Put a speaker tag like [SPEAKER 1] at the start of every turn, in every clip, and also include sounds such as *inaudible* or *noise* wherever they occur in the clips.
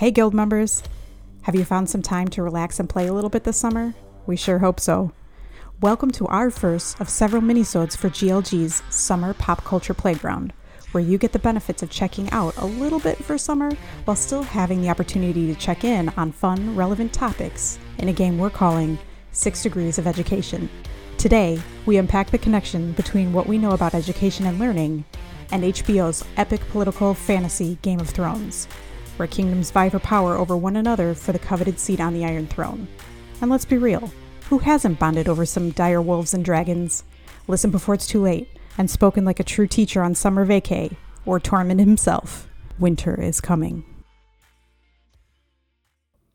[SPEAKER 1] Hey, Guild members! Have you found some time to relax and play a little bit this summer? We sure hope so. Welcome to our first of several minisodes for GLG's Summer Pop Culture Playground, where you get the benefits of checking out a little bit for summer while still having the opportunity to check in on fun, relevant topics in a game we're calling Six Degrees of Education. Today, we unpack the connection between what we know about education and learning and HBO's epic political fantasy Game of Thrones where kingdoms vie for power over one another for the coveted seat on the Iron Throne. And let's be real, who hasn't bonded over some dire wolves and dragons? Listen before it's too late, and spoken like a true teacher on summer vacay, or Tormund himself. Winter is coming.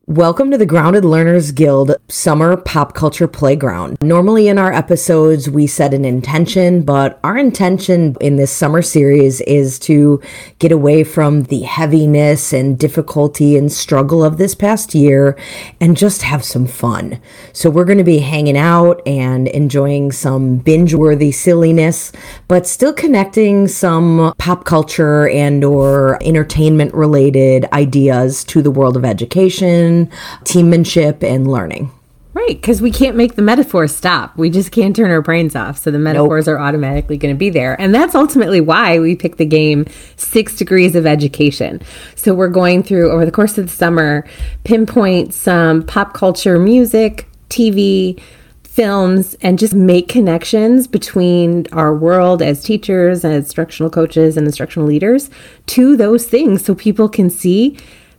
[SPEAKER 2] Welcome to the Grounded Learners Guild Summer Pop Culture Playground. Normally in our episodes, we set an intention, but our intention in this summer series is to get away from the heaviness and difficulty and struggle of this past year and just have some fun. So we're going to be hanging out and enjoying some binge worthy silliness, but still connecting some pop culture and or entertainment related ideas to the world of education teammanship, and learning.
[SPEAKER 3] Right, because we can't make the metaphors stop. We just can't turn our brains off. So the metaphors nope. are automatically going to be there. And that's ultimately why we picked the game Six Degrees of Education. So we're going through, over the course of the summer, pinpoint some pop culture music, TV, films, and just make connections between our world as teachers and instructional coaches and instructional leaders to those things so people can see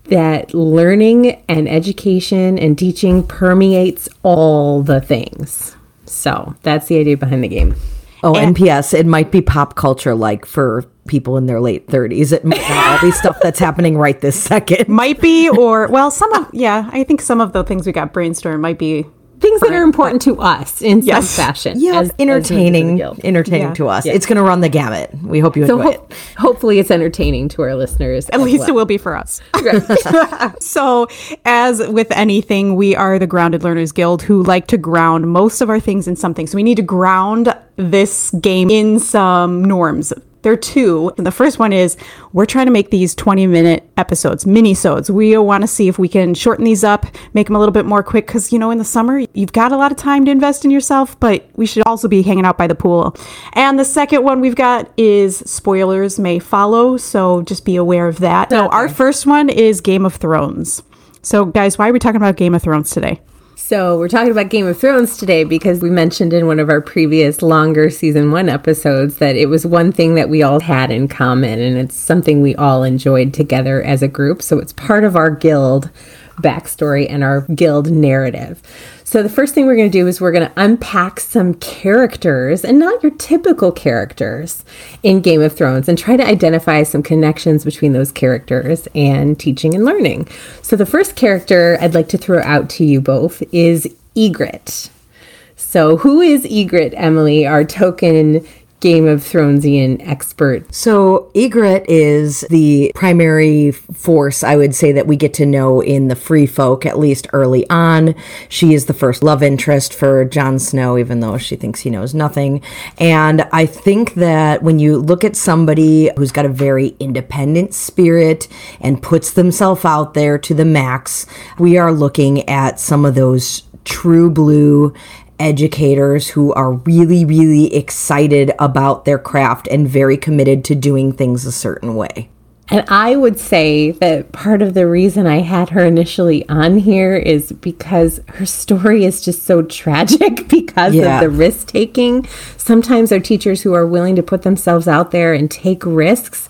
[SPEAKER 3] that learning and education and teaching permeates all the things. So that's the idea behind the game.
[SPEAKER 2] Oh, and, P.S. it might be pop culture like for people in their late 30s. It might not all be *laughs* stuff that's happening right this second.
[SPEAKER 1] Might be, or, well, some of, yeah, I think some of the things we got brainstormed might be
[SPEAKER 3] things that are important to us in yes. some fashion.
[SPEAKER 2] Yeah, as, entertaining, as entertaining yeah. to us. Yeah. It's going to run the gamut. We hope you so enjoy ho- it.
[SPEAKER 3] Hopefully, it's entertaining to our listeners.
[SPEAKER 1] At least well. it will be for us. *laughs* *laughs* so, as with anything, we are the Grounded Learners Guild who like to ground most of our things in something. So we need to ground this game in some norms there are two. And the first one is we're trying to make these 20 minute episodes, mini-sodes. We want to see if we can shorten these up, make them a little bit more quick because, you know, in the summer, you've got a lot of time to invest in yourself, but we should also be hanging out by the pool. And the second one we've got is spoilers may follow. So just be aware of that. So our first one is Game of Thrones. So, guys, why are we talking about Game of Thrones today?
[SPEAKER 3] So, we're talking about Game of Thrones today because we mentioned in one of our previous longer season one episodes that it was one thing that we all had in common and it's something we all enjoyed together as a group. So, it's part of our guild backstory and our guild narrative. So, the first thing we're going to do is we're going to unpack some characters and not your typical characters in Game of Thrones and try to identify some connections between those characters and teaching and learning. So, the first character I'd like to throw out to you both is Ygritte. So, who is Ygritte, Emily, our token Game of Thronesian expert.
[SPEAKER 2] So, Ygritte is the primary force, I would say, that we get to know in the Free Folk, at least early on. She is the first love interest for Jon Snow, even though she thinks he knows nothing. And I think that when you look at somebody who's got a very independent spirit and puts themselves out there to the max, we are looking at some of those true blue educators who are really, really excited about their craft and very committed to doing things a certain way.
[SPEAKER 3] And I would say that part of the reason I had her initially on here is because her story is just so tragic *laughs* because yeah. of the risk taking. Sometimes our teachers who are willing to put themselves out there and take risks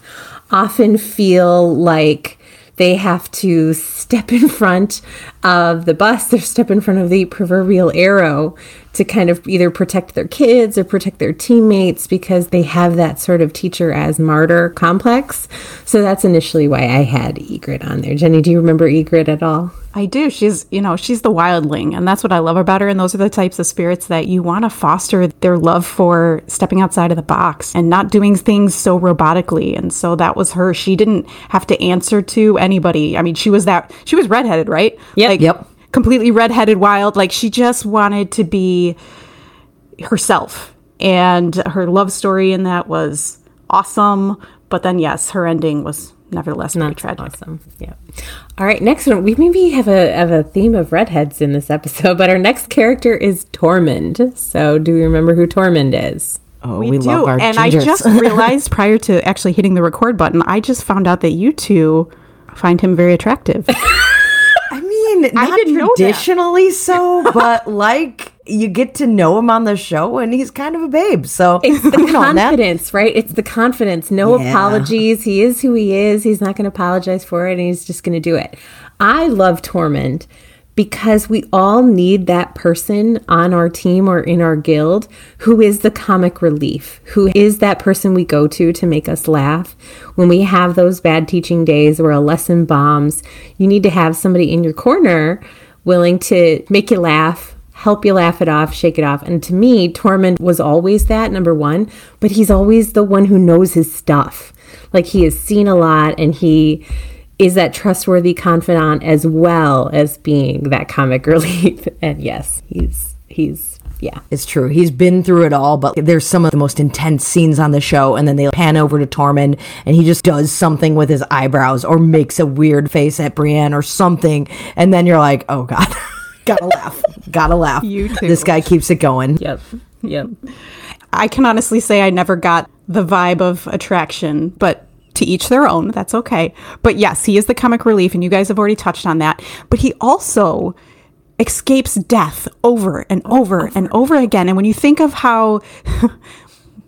[SPEAKER 3] often feel like they have to step in front of the bus. Or step in front of the proverbial arrow to kind of either protect their kids or protect their teammates because they have that sort of teacher as martyr complex. So that's initially why I had Ygritte on there. Jenny, do you remember Ygritte at all?
[SPEAKER 1] I do. She's, you know, she's the wildling, and that's what I love about her. And those are the types of spirits that you want to foster their love for stepping outside of the box and not doing things so robotically. And so that was her. She didn't have to answer to anybody. I mean, she was that, she was redheaded, right?
[SPEAKER 2] Yep. Like, yep
[SPEAKER 1] completely redheaded wild. Like she just wanted to be herself. And her love story in that was awesome. But then, yes, her ending was nevertheless very
[SPEAKER 3] That's
[SPEAKER 1] tragic.
[SPEAKER 3] awesome. Yeah. All right. Next one. We maybe have a have a theme of redheads in this episode, but our next character is Tormund. So, do we remember who Tormund is?
[SPEAKER 2] Oh,
[SPEAKER 1] We,
[SPEAKER 2] we,
[SPEAKER 1] do,
[SPEAKER 2] love our
[SPEAKER 1] and I just *laughs* realized prior to actually hitting the record button, I just found out that you two find him very attractive. *laughs*
[SPEAKER 2] Mean, not
[SPEAKER 1] didn't know
[SPEAKER 2] traditionally so, *laughs* but like you get to know him on the show, and he's kind of a babe. So
[SPEAKER 3] It's the
[SPEAKER 2] you know, that-
[SPEAKER 3] confidence, right? It's the confidence. No
[SPEAKER 2] Yeah.
[SPEAKER 3] apologies. He is who he is. He's not going to apologize for it, and he's just going to do it. I love Tormund because we all need that person on our team or in our guild who is the comic relief, who is that person we go to to make us laugh. When we have those bad teaching days or a lesson bombs, you need to have somebody in your corner willing to make you laugh, help you laugh it off, shake it off. And to me, Tormund was always that, number one, but he's always the one who knows his stuff. Like he has seen a lot and he is that trustworthy confidant as well as being that comic *laughs* relief. and yes, he's he's yeah.
[SPEAKER 2] It's true. He's been through it all, but there's some of the most intense scenes on the show, and then they pan over to Tormund, and he just does something with his eyebrows or makes a weird face at Brienne or something, and then you're like, oh god, *laughs* gotta laugh, gotta laugh.
[SPEAKER 1] You too.
[SPEAKER 2] This guy keeps it going.
[SPEAKER 3] Yep. Yep.
[SPEAKER 1] I can honestly say I never got the vibe of attraction, but to each their own. That's okay. But yes, he is the comic relief, and you guys have already touched on that. But he also escapes death over and over, and over again. And when you think of how. *laughs*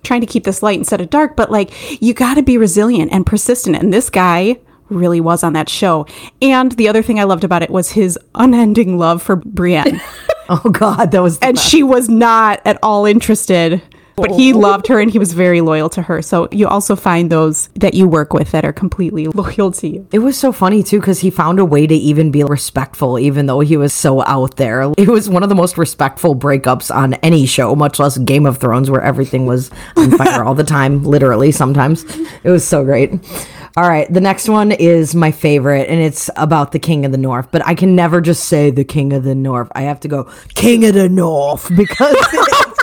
[SPEAKER 1] trying to keep this light instead of dark, but like you got to be resilient and persistent. And this guy really was on that show. And the other thing I loved about it was his unending love for Brienne. *laughs*
[SPEAKER 2] Oh god, that was
[SPEAKER 1] and she was not at all interested but he loved her and he was very loyal to her so you also find those that you work with that are completely *laughs* loyal to you
[SPEAKER 2] It was so funny too because he found a way to even be respectful, even though he was so out there. It was one of the most respectful breakups on any show, much less Game of Thrones, where everything was on fire all the time, *laughs* literally sometimes. It was so great. All right, the next one is my favorite, and it's about the King of the North. But I can never just say the King of the North. I have to go King of the North *laughs* because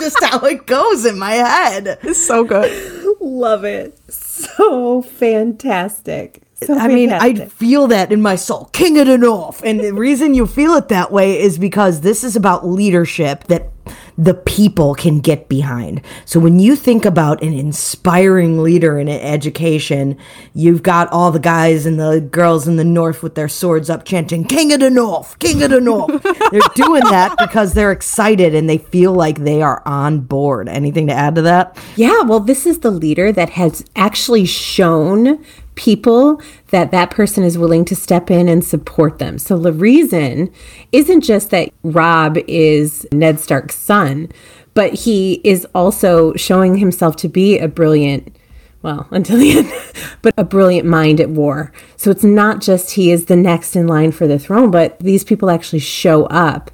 [SPEAKER 2] just how it goes in my head.
[SPEAKER 1] it's so good
[SPEAKER 3] Love it. So fantastic. So
[SPEAKER 2] I mean, I feel that in my soul. King of the North. And the reason you feel it that way is because this is about leadership that the people can get behind. So when you think about an inspiring leader in education, you've got all the guys and the girls in the North with their swords up chanting, King of the North, King of the North. *laughs* they're doing that because they're excited and they feel like they are on board. Anything to add to that?
[SPEAKER 3] Yeah, well, this is the leader that has actually shown people that that person is willing to step in and support them. So the reason isn't just that Robb is Ned Stark's son, but he is also showing himself to be a brilliant well, *laughs* until the end, but a brilliant mind at war. So it's not just he is the next in line for the throne, but these people actually show up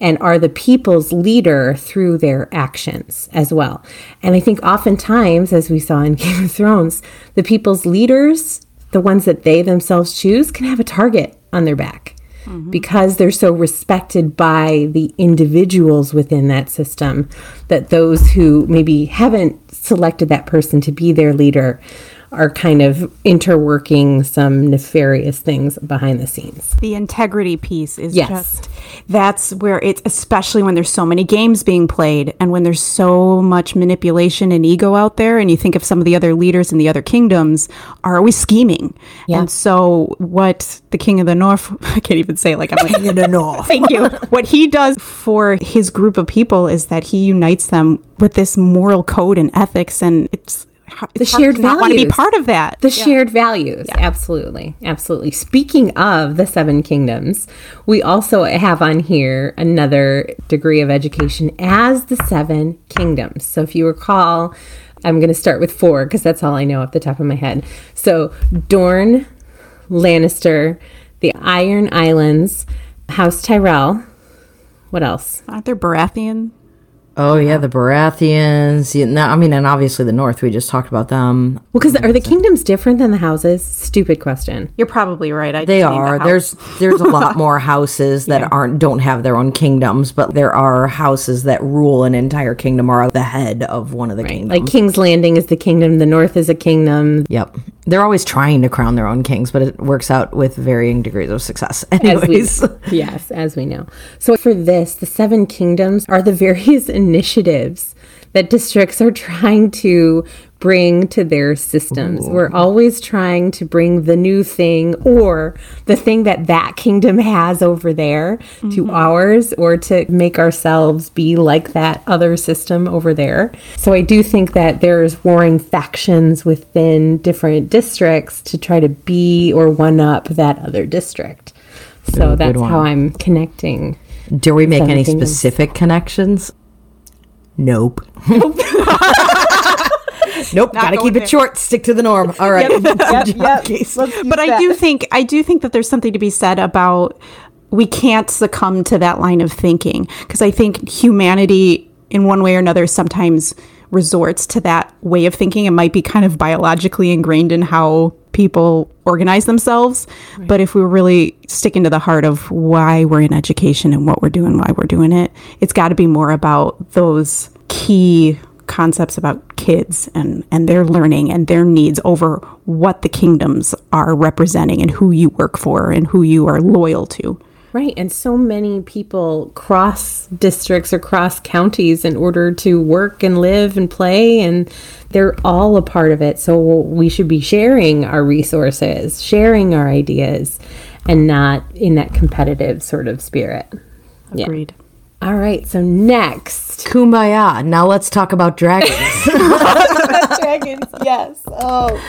[SPEAKER 3] and are the people's leader through their actions as well. And I think oftentimes, as we saw in *laughs* Game of Thrones, the people's leaders, the ones that they themselves choose, can have a target on their back Mm-hmm. because they're so respected by the individuals within that system that those who maybe haven't selected that person to be their leader are kind of interworking some nefarious things behind the scenes.
[SPEAKER 1] the integrity piece is
[SPEAKER 3] Yes.
[SPEAKER 1] just that's where it's especially when there's so many games being played and when there's so much manipulation and ego out there and you think of some of the other leaders in the other kingdoms are always scheming
[SPEAKER 3] Yeah.
[SPEAKER 1] and so what the king of the north *laughs* i can't even say like i'm like
[SPEAKER 2] King of the North. *laughs*
[SPEAKER 1] Thank you. What he does for his group of people is that he unites them with this moral code and ethics, and it's
[SPEAKER 3] The shared
[SPEAKER 1] not want to be part of that.
[SPEAKER 3] The shared values. Absolutely. Absolutely. Speaking of the seven kingdoms, we also have on here another degree of education as the seven kingdoms. So if you recall, I'm going to start with four because that's all I know off the top of my head. So Dorne, Lannister, the Iron Islands, House Tyrell. What else?
[SPEAKER 1] Aren't there Baratheon?
[SPEAKER 2] Oh yeah, the Baratheons. Yeah, no, I mean, and obviously the North. We just talked about them.
[SPEAKER 3] Well, because are the kingdoms different than the houses? Stupid question.
[SPEAKER 1] You're probably right. I
[SPEAKER 2] They
[SPEAKER 1] just named the
[SPEAKER 2] are. There's there's a lot *laughs* more houses that aren't don't have their own kingdoms, but there are houses that rule an entire kingdom or are the head of one of the kingdoms.
[SPEAKER 3] Like King's Landing is the kingdom, the North is a kingdom,
[SPEAKER 2] yep. They're always trying to crown their own kings, but it works out with varying degrees of success. *laughs*
[SPEAKER 3] As
[SPEAKER 2] Anyways,
[SPEAKER 3] we, yes, as we know. So for this, the seven kingdoms are the various *laughs* initiatives that districts are trying to bring to their systems. Ooh. We're always trying to bring the new thing or the thing that that kingdom has over there mm-hmm. to ours or to make ourselves be like that other system over there. So I do think that there's warring factions within different districts to try to be or one up that other district. So Ooh, that's how I'm connecting.
[SPEAKER 2] Do we make any specific connections? Nope. Nope. *laughs* *laughs* *laughs* nope. Got to keep it short. Stick to the norm. *laughs* All right. Yep, yep, *laughs*
[SPEAKER 1] yep. But I do think I do think that there's something to be said about we can't succumb to that line of thinking because I think humanity, in one way or another, sometimes resorts to that way of thinking. It might be kind of biologically ingrained in how people organize themselves. Right. But if we're really sticking to the heart of why we're in education and what we're doing, why we're doing it, it's got to be more about those key concepts about kids and, and their learning and their needs over what the kingdoms are representing and who you work for and who you are loyal to.
[SPEAKER 3] Right. And so many people cross districts or cross counties in order to work and live and play, and they're all a part of it. So we should be sharing our resources, sharing our ideas, and not in that competitive sort of spirit.
[SPEAKER 1] Agreed.
[SPEAKER 3] Yeah. All right. So next.
[SPEAKER 2] Kumbaya. Now let's talk about dragons. *laughs*
[SPEAKER 3] dragons, yes. Oh.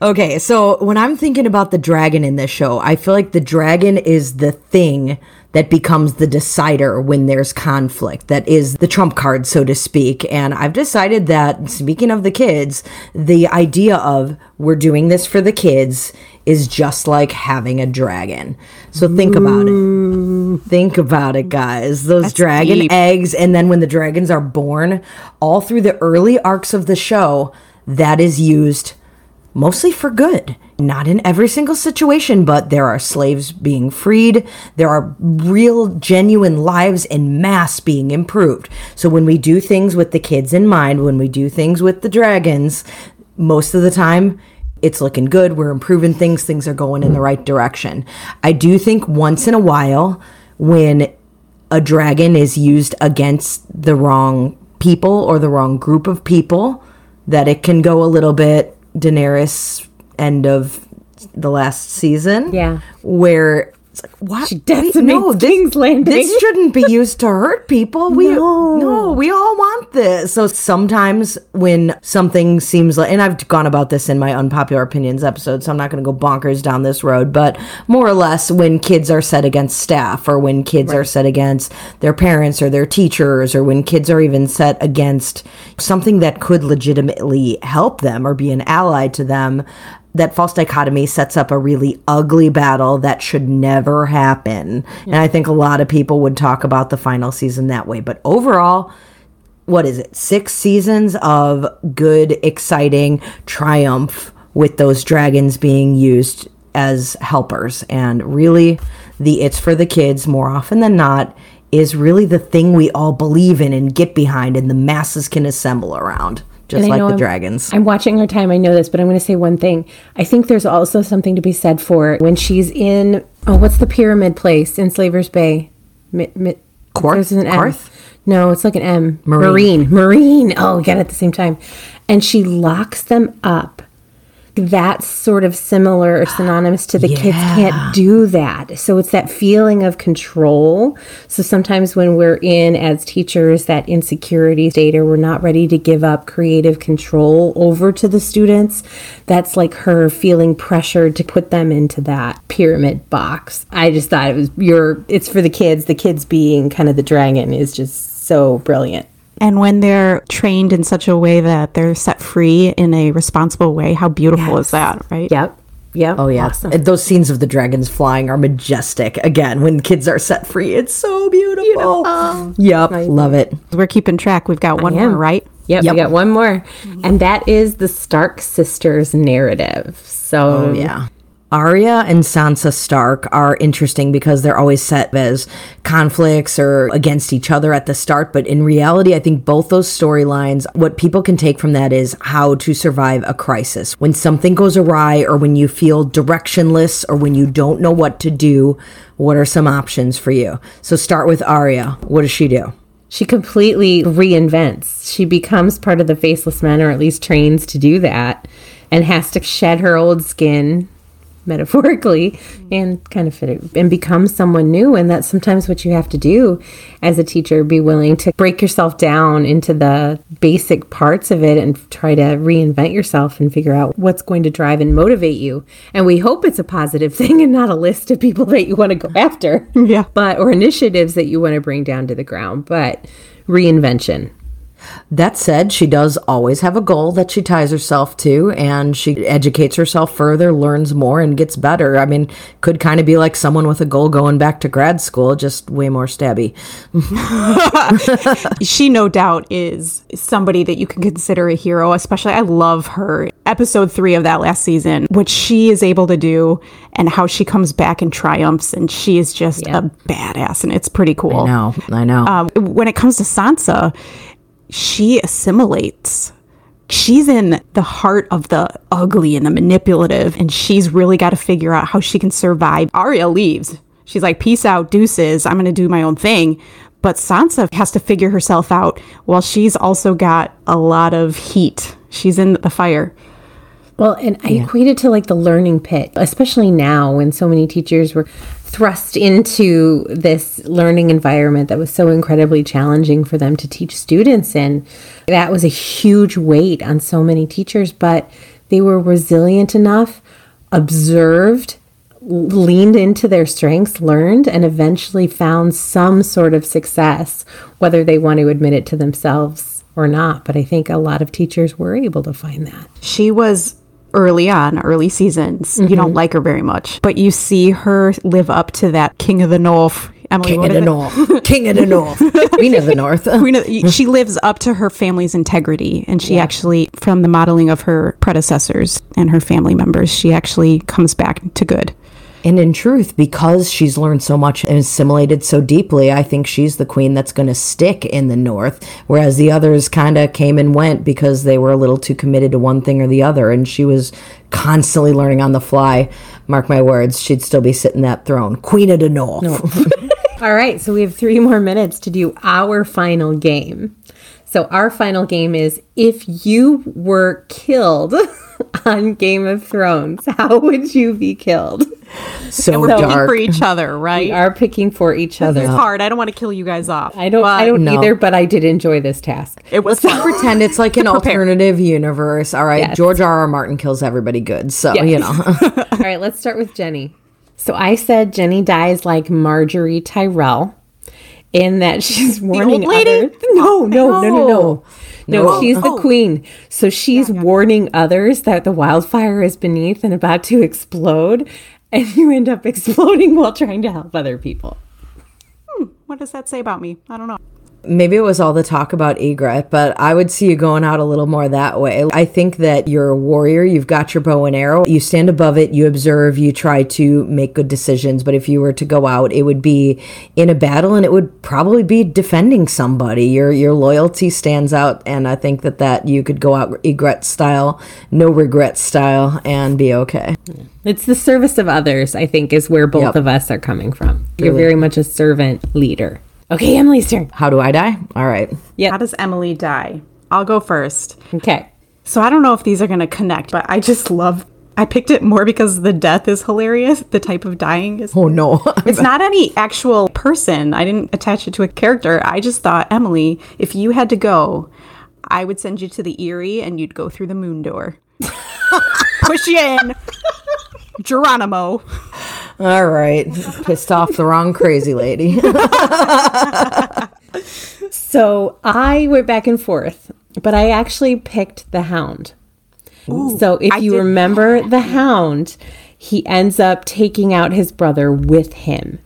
[SPEAKER 2] Okay, so when I'm thinking about the dragon in this show, I feel like the dragon is the thing that becomes the decider when there's conflict, that is the trump card, so to speak. And I've decided that, speaking of the kids, the idea of we're doing this for the kids is just like having a dragon. So think about it. Think about it, guys. Those That's dragon deep. eggs, and then when the dragons are born, all through the early arcs of the show, that is used mostly for good. Not in every single situation, but there are slaves being freed. There are real, genuine lives in mass being improved. So when we do things with the kids in mind, when we do things with the dragons, most of the time, it's looking good. We're improving things. Things are going in the right direction. I do think once in a while, when a dragon is used against the wrong people or the wrong group of people, that it can go a little bit Daenerys end of the last season.
[SPEAKER 3] Yeah.
[SPEAKER 2] Where it's like, what?
[SPEAKER 3] She decimates no, this, Landing.
[SPEAKER 2] This shouldn't be used to hurt people. We no. no, we all want this. So sometimes when something seems like, and I've gone about this in my unpopular opinions episode, so I'm not going to go bonkers down this road, but more or less when kids are set against staff, or when kids right. are set against their parents or their teachers, or when kids are even set against something that could legitimately help them or be an ally to them, that false dichotomy sets up a really ugly battle that should never happen. Yeah. And I think a lot of people would talk about the final season that way. But overall, what is it? Six seasons of good, exciting triumph with those dragons being used as helpers. And really, the It's for the Kids, more often than not, is really the thing we all believe in and get behind, and the masses can assemble around just like the
[SPEAKER 3] I'm,
[SPEAKER 2] dragons.
[SPEAKER 3] I'm watching her time. I know this, but I'm going to say one thing. I think there's also something to be said for when she's in. Oh, what's the pyramid place in Slavers Bay?
[SPEAKER 2] Mi, mi, Qarth?
[SPEAKER 3] An Qarth? No, it's like an M. Meereen. Meereen. Meereen. Oh, we got it at the same time. And she locks them up that's sort of similar or synonymous to the yeah. kids can't do that. So it's that feeling of control. So sometimes when we're in as teachers, that insecurity state or we're not ready to give up creative control over to the students, that's like her feeling pressured to put them into that pyramid box. I just thought it was your, it's for the kids. The kids being kind of the dragon is just so brilliant.
[SPEAKER 1] And when they're trained in such a way that they're set free in a responsible way, how beautiful yes. is that, right?
[SPEAKER 3] Yep. Yep.
[SPEAKER 2] Oh yeah. Awesome. Those scenes of the dragons flying are majestic. Again, when kids are set free, it's so beautiful. beautiful. Yep. Love it.
[SPEAKER 1] We're keeping track. We've got one more, right?
[SPEAKER 3] Yep, yep, we got one more. And that is the Stark sisters narrative. So
[SPEAKER 2] oh, yeah. Arya and Sansa Stark are interesting because they're always set as conflicts or against each other at the start. But in reality, I think both those storylines, what people can take from that is how to survive a crisis. When something goes awry or when you feel directionless or when you don't know what to do, what are some options for you? So start with Arya. What does she do?
[SPEAKER 3] She completely reinvents. She becomes part of the faceless men, or at least trains to do that, and has to shed her old skin metaphorically mm-hmm. and kind of fit it and become someone new. And that's sometimes what you have to do as a teacher be willing to break yourself down into the basic parts of it and try to reinvent yourself and figure out what's going to drive and motivate you. And we hope it's a positive *laughs* thing and not a list of people that you want to go after.
[SPEAKER 1] Yeah.
[SPEAKER 3] but or initiatives that you want to bring down to the ground but reinvention
[SPEAKER 2] That said, she does always have a goal that she ties herself to, and she educates herself further, learns more, and gets better. I mean, could kind of be like someone with a goal going back to grad school, just way more stabby. *laughs*
[SPEAKER 1] she no doubt is somebody that you can consider a hero especially i love her episode three of that last season what she is able to do and how she comes back and triumphs and she is just
[SPEAKER 3] Yeah.
[SPEAKER 1] a badass and it's pretty cool
[SPEAKER 2] I know, I know.
[SPEAKER 1] um, when it comes to sansa she assimilates. She's in the heart of the ugly and the manipulative and she's really got to figure out how she can survive. Arya leaves. She's like peace out deuces. I'm gonna do my own thing. But sansa has to figure herself out while she's also got a lot of heat. She's in the fire.
[SPEAKER 3] Well, and I equate it to like the learning pit, especially now when so many teachers were thrust into this learning environment that was so incredibly challenging for them to teach students in. That was a huge weight on so many teachers, but they were resilient enough, observed, leaned into their strengths, learned, and eventually found some sort of success, whether they want to admit it to themselves or not. But I think a lot of teachers were able to find that.
[SPEAKER 1] she was early on early seasons you don't mm-hmm. like her very much but you see her live up to that king of the north Emily,
[SPEAKER 2] King of the? North. King of the *laughs* North. Queen of the North. *laughs*
[SPEAKER 1] Queen of- she lives up to her family's integrity and she actually from the modeling of her predecessors and her family members she actually comes back to good
[SPEAKER 2] And in truth, because she's learned so much and assimilated so deeply, I think she's the queen that's going to stick in the North, whereas the others kind of came and went because they were a little too committed to one thing or the other. And she was constantly learning on the fly. Mark my words, she'd still be sitting that throne. Queen of the North. *laughs*
[SPEAKER 3] All right, so we have three more minutes to do our final game. So, our final game is if you were killed *laughs* on Game of Thrones, how would you be killed?
[SPEAKER 2] so
[SPEAKER 1] we're picking
[SPEAKER 2] dark.
[SPEAKER 1] for each other right
[SPEAKER 3] We are picking for each other.
[SPEAKER 1] it's hard i don't want to kill you guys off
[SPEAKER 3] I don't I don't
[SPEAKER 2] No.
[SPEAKER 3] either, but I did enjoy this task.
[SPEAKER 1] it was
[SPEAKER 2] Let's
[SPEAKER 1] fun.
[SPEAKER 2] pretend it's like *laughs* an alternative universe. All right,
[SPEAKER 3] Yes.
[SPEAKER 2] George R. R. Martin kills everybody good. So,
[SPEAKER 3] Yes.
[SPEAKER 2] you *laughs* know.
[SPEAKER 3] All right, let's start with Jenny. So I said Jenny dies like Margaery Tyrell in that *laughs* she's warning others. No, no, no, no, no.
[SPEAKER 2] No.
[SPEAKER 3] No,
[SPEAKER 2] No.
[SPEAKER 3] she's the oh. queen. So she's warning others that the wildfire is beneath and about to explode, and you end up *laughs* exploding while trying to help other people.
[SPEAKER 1] Hmm, what does that say about me i don't know
[SPEAKER 2] Maybe it was all the talk about Ygritte, but I would see you going out a little more that way. I think that you're a warrior, you've got your bow and arrow, you stand above it, you observe, you try to make good decisions. But if you were to go out, it would be in a battle and it would probably be defending somebody. Your your loyalty stands out, and I think that that you could go out Ygritte style, no regret style, and be okay.
[SPEAKER 3] It's the service of others, I think, is where both
[SPEAKER 2] Yep.
[SPEAKER 3] of us are coming from. You're very much a servant leader. Okay, Emily's turn.
[SPEAKER 2] How do I die? All right.
[SPEAKER 3] Yeah.
[SPEAKER 1] how does emily die i'll go first
[SPEAKER 3] Okay.
[SPEAKER 1] So I don't know if these are going to connect, but I just love. I picked it more because the death is hilarious. The type of dying is.
[SPEAKER 2] Oh no. *laughs*
[SPEAKER 1] It's not any actual person. I didn't attach it to a character. I just thought, Emily, if you had to go, I would send you to the Eyrie and you'd go through the moon door. *laughs* Push you in. Geronimo.
[SPEAKER 2] All right. *laughs* Pissed off the wrong crazy lady. *laughs*
[SPEAKER 3] So I went back and forth, but I actually picked the hound. so if you
[SPEAKER 1] did-
[SPEAKER 3] remember the hound, he ends up taking out his brother with him.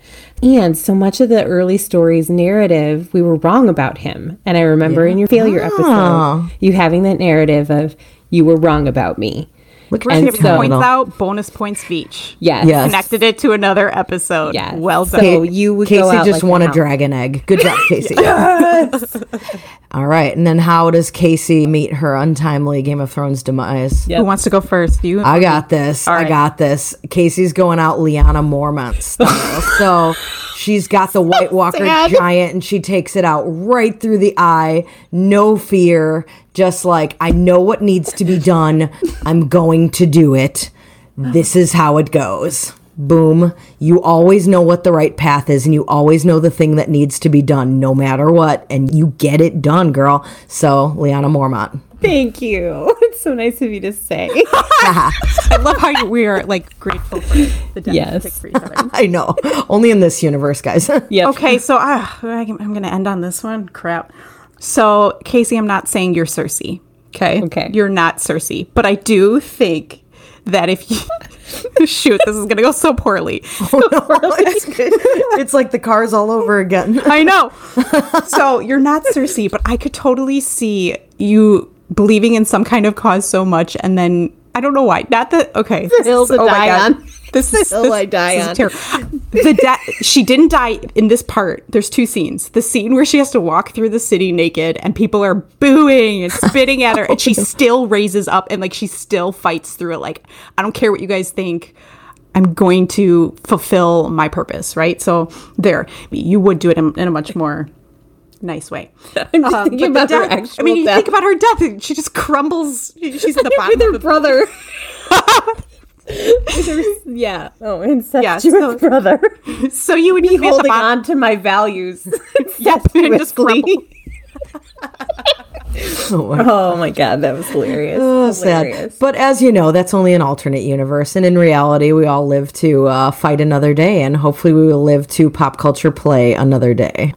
[SPEAKER 3] And so much of the early stories narrative, we were wrong about him. And I remember in your failure episode, you having that narrative of you were wrong about me.
[SPEAKER 2] Look
[SPEAKER 1] We're giving
[SPEAKER 2] so-
[SPEAKER 1] points out, bonus points each.
[SPEAKER 3] Yes.
[SPEAKER 2] Yes.
[SPEAKER 1] Connected it to another episode.
[SPEAKER 3] Yes.
[SPEAKER 1] Well done.
[SPEAKER 3] So you would
[SPEAKER 2] Casey
[SPEAKER 3] go out
[SPEAKER 2] just
[SPEAKER 3] like
[SPEAKER 2] won
[SPEAKER 3] a
[SPEAKER 2] a
[SPEAKER 3] hound.
[SPEAKER 2] dragon egg. Good job, *laughs* Casey. *laughs* All right. And then how does Casey meet her untimely Game of Thrones demise?
[SPEAKER 3] Yep.
[SPEAKER 1] Who wants to go first? You?
[SPEAKER 2] I got this. I got this. Casey's going out Lyanna Mormont style. *laughs* so she's got the White *laughs* Walker giant and she takes it out right through the eye. No fear. Just like, I know what needs to be done. I'm going to do it. This is how it goes. Boom. You always know what the right path is and you always know the thing that needs to be done no matter what. And you get it done, girl. So, Lyanna Mormont.
[SPEAKER 3] Thank you. It's so nice of you to say. *laughs*
[SPEAKER 1] I love how you, we are like grateful for the death
[SPEAKER 3] Yes.
[SPEAKER 1] for each other.
[SPEAKER 2] I know. Only in this universe, guys. *laughs*
[SPEAKER 3] Yep.
[SPEAKER 1] Okay, so uh, I'm going to end on this one. Crap. So, Casey, I'm not saying you're Cersei. Okay.
[SPEAKER 3] Okay.
[SPEAKER 1] You're not Cersei, but I do think that if you *laughs* shoot, this is going to go so poorly.
[SPEAKER 2] it's, it's like the cars all over again.
[SPEAKER 1] I know. so you're not Cersei, but I could totally see you believing in some kind of cause so much, and then I don't know why. Not that okay. *laughs* This
[SPEAKER 3] hill oh to die on.
[SPEAKER 1] This is
[SPEAKER 3] hill *laughs*
[SPEAKER 1] this,
[SPEAKER 3] I die
[SPEAKER 1] this is
[SPEAKER 3] on.
[SPEAKER 1] terrible. The de- she didn't die in this part. There's two scenes. The scene where she has to walk through the city naked, and people are booing and spitting at her, and she *laughs* still raises up and like she still fights through it. Like I don't care what you guys think. I'm going to fulfill my purpose, right? So there, you would do it in, in a much more nice way. *laughs*
[SPEAKER 3] I'm just
[SPEAKER 1] Uh,
[SPEAKER 3] thinking
[SPEAKER 1] but the
[SPEAKER 3] about her
[SPEAKER 1] death-
[SPEAKER 3] actual
[SPEAKER 1] I mean, you
[SPEAKER 3] death.
[SPEAKER 1] think about her death. and She just crumbles. She's in the *laughs* bottom
[SPEAKER 3] with her
[SPEAKER 1] of the
[SPEAKER 3] brother. *laughs* Yeah. Oh, incestuous
[SPEAKER 1] so-
[SPEAKER 3] brother.
[SPEAKER 1] So you would be at the
[SPEAKER 3] Holding on to my values.
[SPEAKER 1] Yes, and just
[SPEAKER 3] Incestuously.
[SPEAKER 1] crumble.
[SPEAKER 3] Oh my god, that was hilarious.
[SPEAKER 2] Oh, sad. But as you know, that's only an alternate universe. And in reality, we all live to uh, fight another day. And hopefully, we will live to pop culture play another day.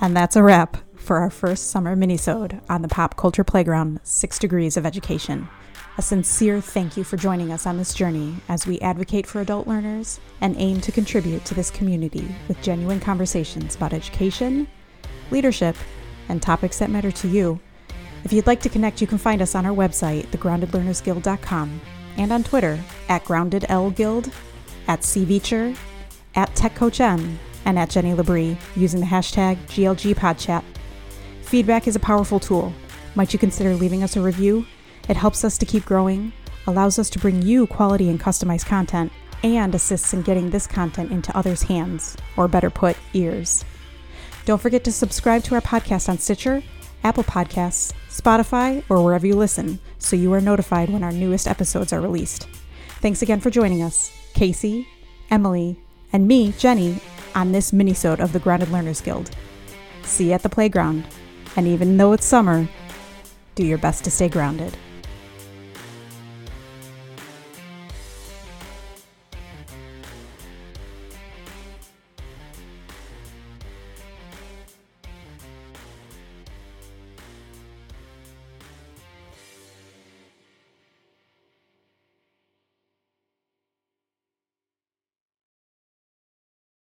[SPEAKER 1] And that's a wrap for our first summer minisode on the Pop Culture Playground 6 Degrees of Education. A sincere thank you for joining us on this journey as we advocate for adult learners and aim to contribute to this community with genuine conversations about education, leadership, and topics that matter to you. If you'd like to connect, you can find us on our website, thegroundedlearnersguild.com, and on Twitter at groundedlguild, at cveacher, at TechCoachM, and at Jenny Labrie using the hashtag GLGPodchat. Feedback is a powerful tool. Might you consider leaving us a review? It helps us to keep growing, allows us to bring you quality and customized content, and assists in getting this content into others' hands, or better put, ears. Don't forget to subscribe to our podcast on Stitcher, Apple Podcasts, Spotify, or wherever you listen so you are notified when our newest episodes are released. Thanks again for joining us, Casey, Emily, and me, Jenny, on this minisode of the Grounded Learners Guild. See you at the playground, and even though it's summer, do your best to stay grounded.